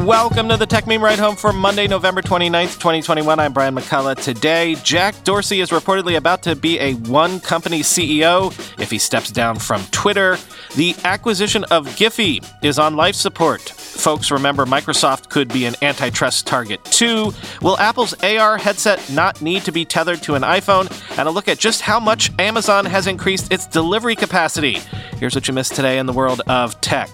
Welcome to the Techmeme Ride Home for Monday, November 29th, 2021. I'm Brian McCullough. Today, Jack Dorsey is reportedly about to be a one company CEO if he steps down from Twitter. The acquisition of Giphy is on life support. Folks remember Microsoft could be an antitrust target too. Will Apple's AR headset not need to be tethered to an iPhone? And a look at just how much Amazon has increased its delivery capacity. Here's what you missed today in the world of tech.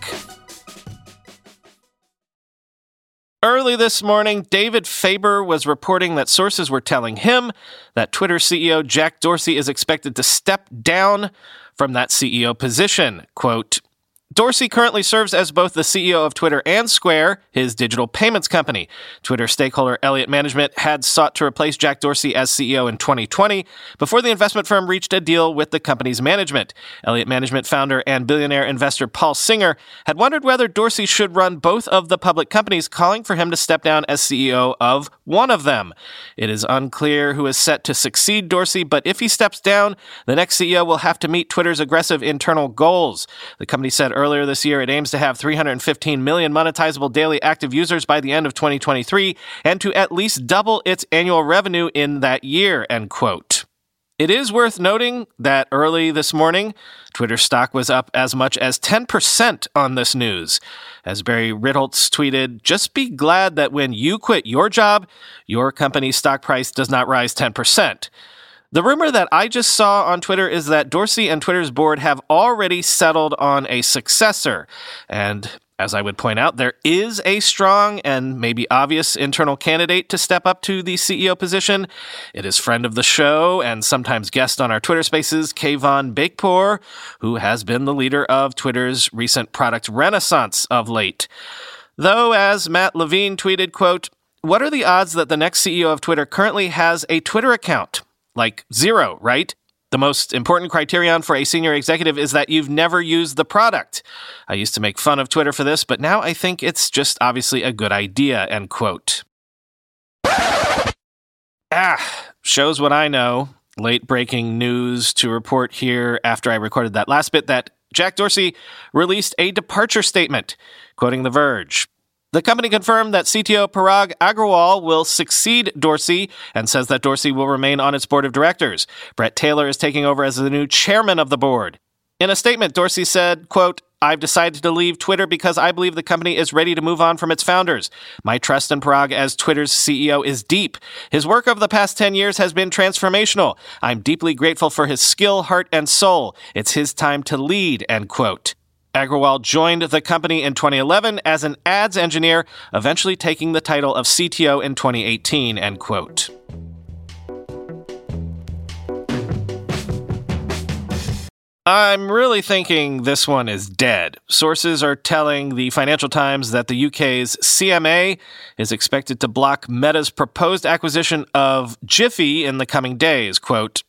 Early this morning, David Faber was reporting that sources were telling him that Twitter CEO Jack Dorsey is expected to step down from that CEO position. Quote, Dorsey currently serves as both the CEO of Twitter and Square, his digital payments company. Twitter stakeholder Elliott Management had sought to replace Jack Dorsey as CEO in 2020 before the investment firm reached a deal with the company's management. Elliott Management founder and billionaire investor Paul Singer had wondered whether Dorsey should run both of the public companies, calling for him to step down as CEO of one of them. It is unclear who is set to succeed Dorsey, but if he steps down, the next CEO will have to meet Twitter's aggressive internal goals. The company said earlier this year, it aims to have 315 million monetizable daily active users by the end of 2023 and to at least double its annual revenue in that year, end quote. It is worth noting that early this morning, Twitter stock was up as much as 10% on this news. As Barry Ritholtz tweeted, just be glad that when you quit your job, your company's stock price does not rise 10%. The rumor that I just saw on Twitter is that Dorsey and Twitter's board have already settled on a successor. And as I would point out, there is a strong and maybe obvious internal candidate to step up to the CEO position. It is friend of the show and sometimes guest on our Twitter spaces, Kayvon Beykpour, who has been the leader of Twitter's recent product renaissance of late. Though, as Matt Levine tweeted, quote, what are the odds that the next CEO of Twitter currently has a Twitter account? like zero, right? The most important criterion for a senior executive is that you've never used the product. I used to make fun of Twitter for this, but now I think it's just obviously a good idea, end quote. Ah, shows what I know. Late breaking news to report here after I recorded that last bit that Jack Dorsey released a departure statement, quoting The Verge. The company confirmed that CTO Parag Agrawal will succeed Dorsey and says that Dorsey will remain on its board of directors. Bret Taylor is taking over as the new chairman of the board. In a statement, Dorsey said, quote, I've decided to leave Twitter because I believe the company is ready to move on from its founders. My trust in Parag as Twitter's CEO is deep. His work over the past 10 years has been transformational. I'm deeply grateful for his skill, heart, and soul. It's his time to lead, end quote. Agrawal joined the company in 2011 as an ads engineer, eventually taking the title of CTO in 2018, end quote. I'm really thinking this one is dead. Sources are telling the Financial Times that the UK's CMA is expected to block Meta's proposed acquisition of Giphy in the coming days. Quote,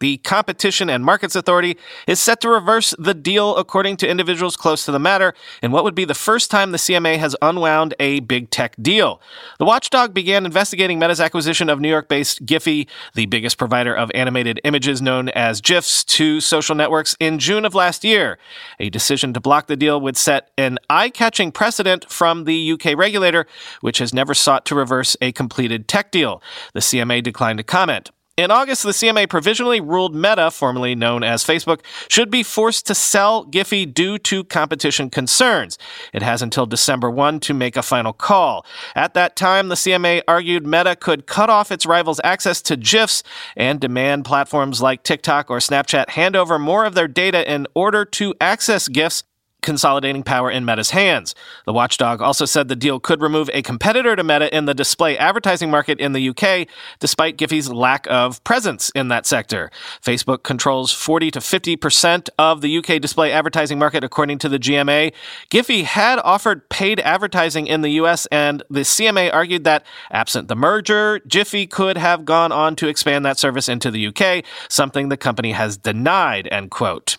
the Competition and Markets Authority is set to reverse the deal, according to individuals close to the matter, in what would be the first time the CMA has unwound a big tech deal. The watchdog began investigating Meta's acquisition of New York based Giphy, the biggest provider of animated images known as GIFs, to social networks in June of last year. A decision to block the deal would set an eye catching precedent from the UK regulator, which has never sought to reverse a completed tech deal. The CMA declined to comment. In August, the CMA provisionally ruled Meta, formerly known as Facebook, should be forced to sell Giphy due to competition concerns. It has until December 1 to make a final call. At that time, the CMA argued Meta could cut off its rivals' access to GIFs and demand platforms like TikTok or Snapchat hand over more of their data in order to access GIFs consolidating power in Meta's hands. The watchdog also said the deal could remove a competitor to Meta in the display advertising market in the UK, despite Giphy's lack of presence in that sector. Facebook controls 40 to 50% of the UK display advertising market, according to the CMA. Giphy had offered paid advertising in the US, and the CMA argued that, absent the merger, Giphy could have gone on to expand that service into the UK, something the company has denied, end quote.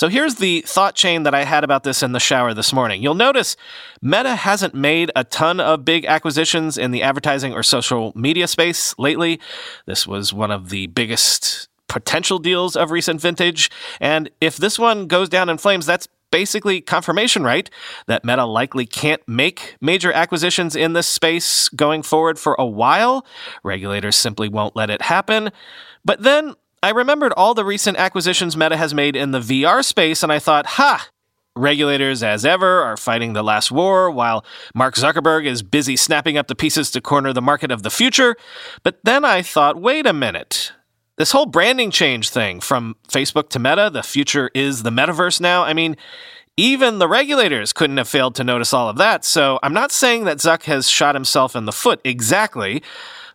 So here's the thought chain that I had about this in the shower this morning. You'll notice Meta hasn't made a ton of big acquisitions in the advertising or social media space lately. This was one of the biggest potential deals of recent vintage. And if this one goes down in flames, that's basically confirmation, right? That Meta likely can't make major acquisitions in this space going forward for a while. Regulators simply won't let it happen. But then I remembered all the recent acquisitions Meta has made in the VR space, and I thought, ha! Regulators, as ever, are fighting the last war while Mark Zuckerberg is busy snapping up the pieces to corner the market of the future. But then I thought, wait a minute. This whole branding change thing from Facebook to Meta, the future is the metaverse now. I mean, even the regulators couldn't have failed to notice all of that. So I'm not saying that Zuck has shot himself in the foot exactly.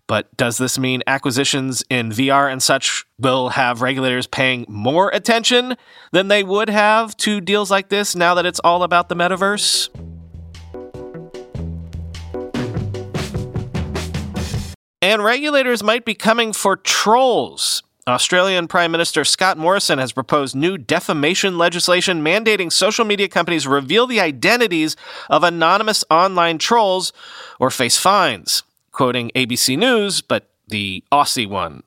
But does this mean acquisitions in VR and such will have regulators paying more attention than they would have to deals like this now that it's all about the metaverse? And regulators might be coming for trolls. Australian Prime Minister Scott Morrison has proposed new defamation legislation mandating social media companies reveal the identities of anonymous online trolls or face fines quoting ABC News, but the Aussie one.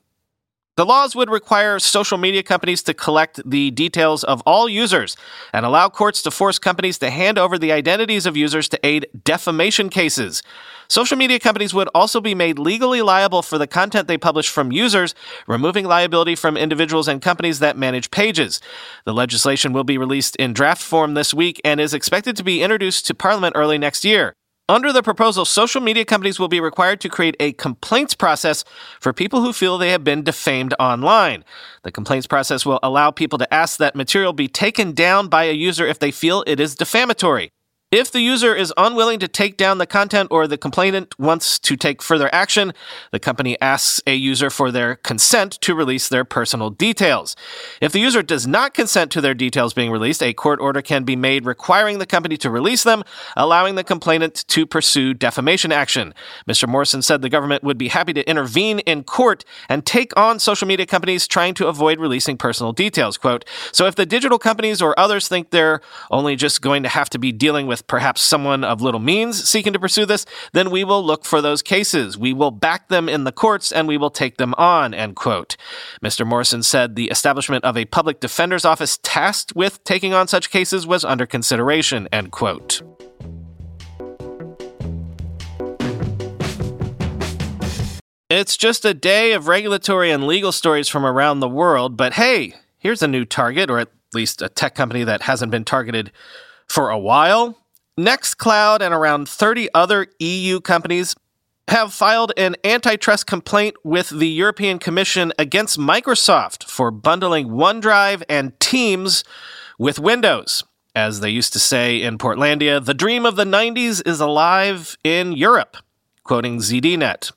The laws would require social media companies to collect the details of all users and allow courts to force companies to hand over the identities of users to aid defamation cases. Social media companies would also be made legally liable for the content they publish from users, removing liability from individuals and companies that manage pages. The legislation will be released in draft form this week and is expected to be introduced to Parliament early next year. Under the proposal, social media companies will be required to create a complaints process for people who feel they have been defamed online. The complaints process will allow people to ask that material be taken down by a user if they feel it is defamatory. If the user is unwilling to take down the content or the complainant wants to take further action, the company asks a user for their consent to release their personal details. If the user does not consent to their details being released, a court order can be made requiring the company to release them, allowing the complainant to pursue defamation action. Mr. Morrison said the government would be happy to intervene in court and take on social media companies trying to avoid releasing personal details. Quote, so if the digital companies or others think they're only just going to have to be dealing with with perhaps someone of little means seeking to pursue this, then we will look for those cases. We will back them in the courts and we will take them on, end quote. Mr. Morrison said the establishment of a public defender's office tasked with taking on such cases was under consideration, end quote. It's just a day of regulatory and legal stories from around the world, but hey, here's a new target, or at least a tech company that hasn't been targeted for a while. Nextcloud and around 30 other EU companies have filed an antitrust complaint with the European Commission against Microsoft for bundling OneDrive and Teams with Windows. As they used to say in Portlandia, the dream of the 90s is alive in Europe, quoting ZDNet.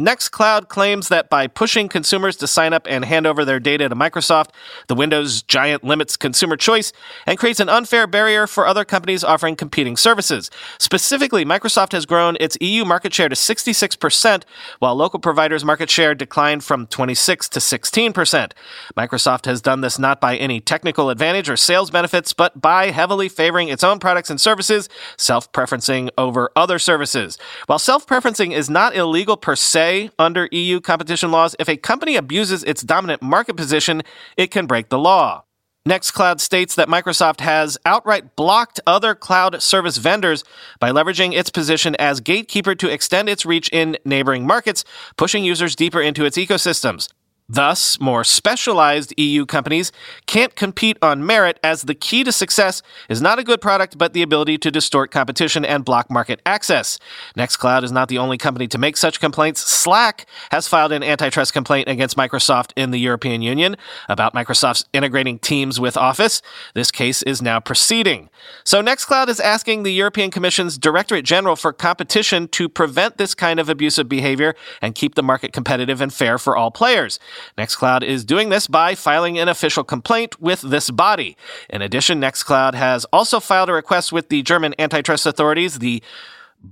Nextcloud claims that by pushing consumers to sign up and hand over their data to Microsoft, the Windows giant limits consumer choice and creates an unfair barrier for other companies offering competing services. Specifically, Microsoft has grown its EU market share to 66%, while local providers' market share declined from 26 to 16%. Microsoft has done this not by any technical advantage or sales benefits, but by heavily favoring its own products and services, self preferencing over other services. While self preferencing is not illegal per se, say under EU competition laws if a company abuses its dominant market position, it can break the law. Nextcloud states that Microsoft has outright blocked other cloud service vendors by leveraging its position as gatekeeper to extend its reach in neighboring markets, pushing users deeper into its ecosystems. Thus, more specialized EU companies can't compete on merit as the key to success is not a good product but the ability to distort competition and block market access. Nextcloud is not the only company to make such complaints. Slack has filed an antitrust complaint against Microsoft in the European Union about Microsoft's integrating Teams with Office. This case is now proceeding. So Nextcloud is asking the European Commission's Directorate General for Competition to prevent this kind of abusive behavior and keep the market competitive and fair for all players. Nextcloud is doing this by filing an official complaint with this body. In addition, Nextcloud has also filed a request with the German antitrust authorities, the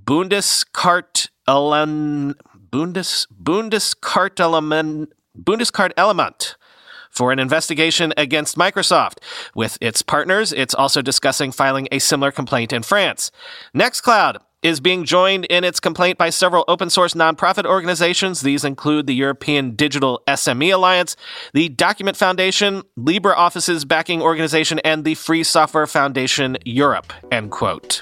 Bundeskartellamt, Bundes, Bundeskartellamt, Bundeskartellamt for an investigation against Microsoft. With its partners, it's also discussing filing a similar complaint in France. Nextcloud is being joined in its complaint by several open source nonprofit organizations. These include the European Digital SME Alliance, the Document Foundation, LibreOffice's backing organization, and the Free Software Foundation Europe. End quote.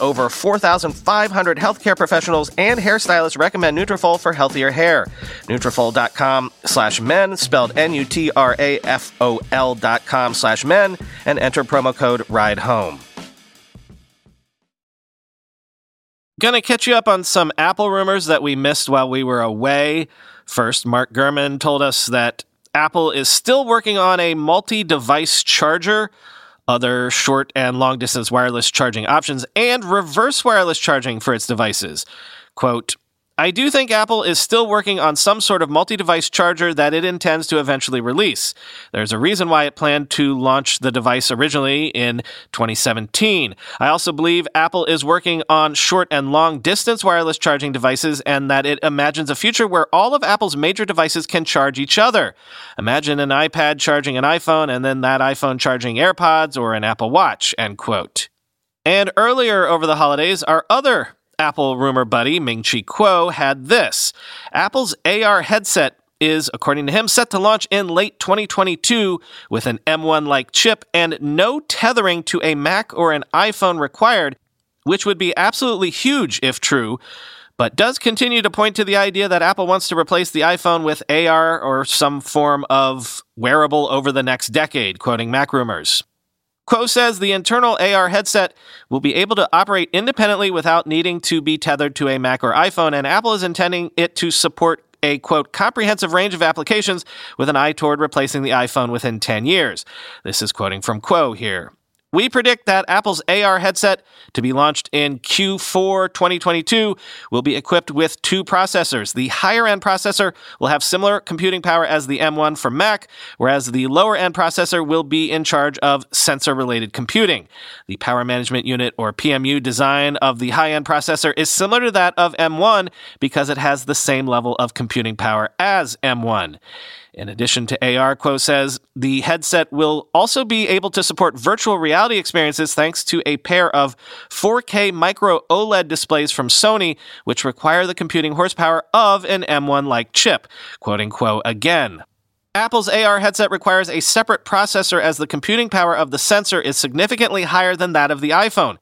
over 4,500 healthcare professionals and hairstylists recommend Nutrafol for healthier hair. Nutrafol.com slash men, spelled N-U-T-R-A-F-O-L dot com slash men, and enter promo code RIDE HOME. Gonna catch you up on some Apple rumors that we missed while we were away. First, Mark Gurman told us that Apple is still working on a multi device charger, other short and long distance wireless charging options, and reverse wireless charging for its devices. Quote, I do think Apple is still working on some sort of multi device charger that it intends to eventually release. There's a reason why it planned to launch the device originally in 2017. I also believe Apple is working on short and long distance wireless charging devices and that it imagines a future where all of Apple's major devices can charge each other. Imagine an iPad charging an iPhone and then that iPhone charging AirPods or an Apple Watch, end quote. And earlier over the holidays, our other Apple rumor buddy Ming Chi Kuo had this Apple's AR headset is, according to him, set to launch in late 2022 with an M1 like chip and no tethering to a Mac or an iPhone required, which would be absolutely huge if true. But does continue to point to the idea that Apple wants to replace the iPhone with AR or some form of wearable over the next decade, quoting MacRumors. Kuo says the internal AR headset will be able to operate independently without needing to be tethered to a Mac or iPhone, and Apple is intending it to support a quote comprehensive range of applications with an eye toward replacing the iPhone within 10 years. This is quoting from Kuo here. We predict that Apple's AR headset, to be launched in Q4 2022, will be equipped with two processors. The higher end processor will have similar computing power as the M1 from Mac, whereas the lower end processor will be in charge of sensor related computing. The power management unit or PMU design of the high end processor is similar to that of M1 because it has the same level of computing power as M1. In addition to AR, Kuo says the headset will also be able to support virtual reality experiences thanks to a pair of 4K micro OLED displays from Sony, which require the computing horsepower of an M1 like chip. Quoting Kuo again. Apple's AR headset requires a separate processor as the computing power of the sensor is significantly higher than that of the iPhone.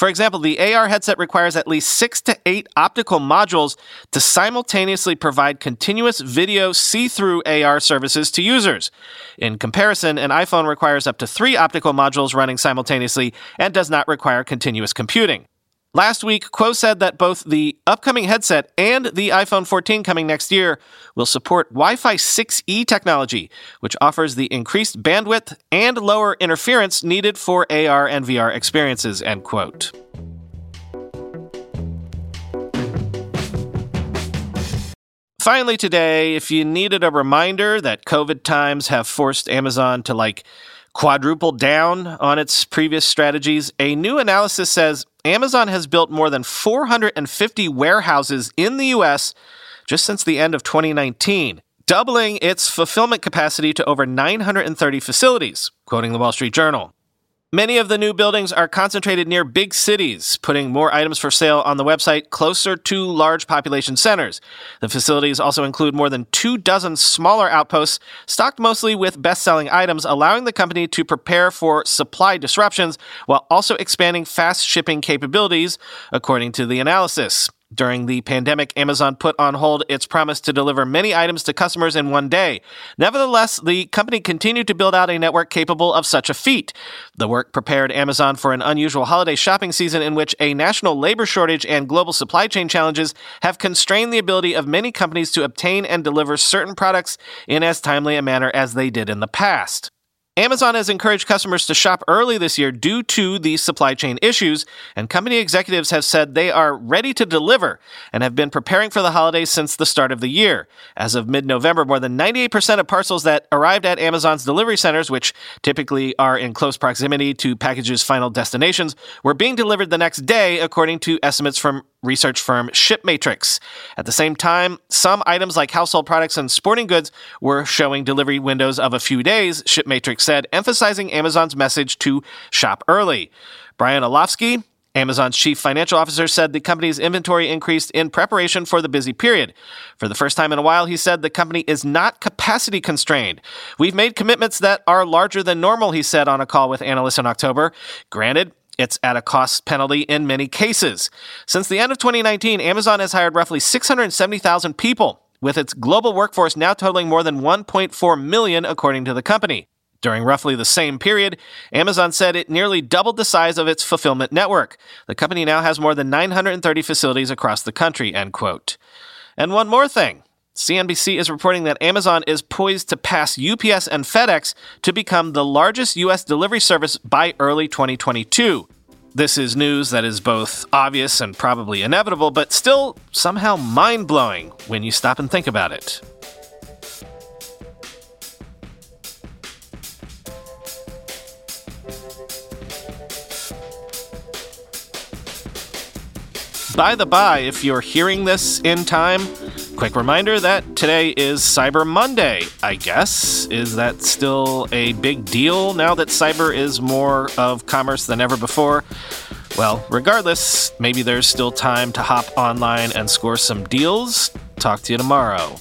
For example, the AR headset requires at least six to eight optical modules to simultaneously provide continuous video see through AR services to users. In comparison, an iPhone requires up to three optical modules running simultaneously and does not require continuous computing. Last week, Kuo said that both the upcoming headset and the iPhone 14 coming next year will support Wi Fi 6E technology, which offers the increased bandwidth and lower interference needed for AR and VR experiences. End quote. Finally, today, if you needed a reminder that COVID times have forced Amazon to like quadruple down on its previous strategies, a new analysis says Amazon has built more than 450 warehouses in the U.S. just since the end of 2019, doubling its fulfillment capacity to over 930 facilities, quoting the Wall Street Journal. Many of the new buildings are concentrated near big cities, putting more items for sale on the website closer to large population centers. The facilities also include more than two dozen smaller outposts, stocked mostly with best selling items, allowing the company to prepare for supply disruptions while also expanding fast shipping capabilities, according to the analysis. During the pandemic, Amazon put on hold its promise to deliver many items to customers in one day. Nevertheless, the company continued to build out a network capable of such a feat. The work prepared Amazon for an unusual holiday shopping season in which a national labor shortage and global supply chain challenges have constrained the ability of many companies to obtain and deliver certain products in as timely a manner as they did in the past. Amazon has encouraged customers to shop early this year due to these supply chain issues, and company executives have said they are ready to deliver and have been preparing for the holidays since the start of the year. As of mid November, more than 98% of parcels that arrived at Amazon's delivery centers, which typically are in close proximity to packages' final destinations, were being delivered the next day, according to estimates from research firm ShipMatrix. At the same time, some items like household products and sporting goods were showing delivery windows of a few days, ShipMatrix said, emphasizing Amazon's message to shop early. Brian Olsavsky, Amazon's chief financial officer said the company's inventory increased in preparation for the busy period. For the first time in a while, he said the company is not capacity constrained. We've made commitments that are larger than normal, he said on a call with analysts in October. Granted, it's at a cost penalty in many cases. Since the end of 2019, Amazon has hired roughly 670,000 people, with its global workforce now totaling more than 1.4 million, according to the company. During roughly the same period, Amazon said it nearly doubled the size of its fulfillment network. The company now has more than 930 facilities across the country, end quote. And one more thing. CNBC is reporting that Amazon is poised to pass UPS and FedEx to become the largest U.S. delivery service by early 2022. This is news that is both obvious and probably inevitable, but still somehow mind blowing when you stop and think about it. By the by, if you're hearing this in time, quick reminder that today is Cyber Monday, I guess. Is that still a big deal now that cyber is more of commerce than ever before? Well, regardless, maybe there's still time to hop online and score some deals. Talk to you tomorrow.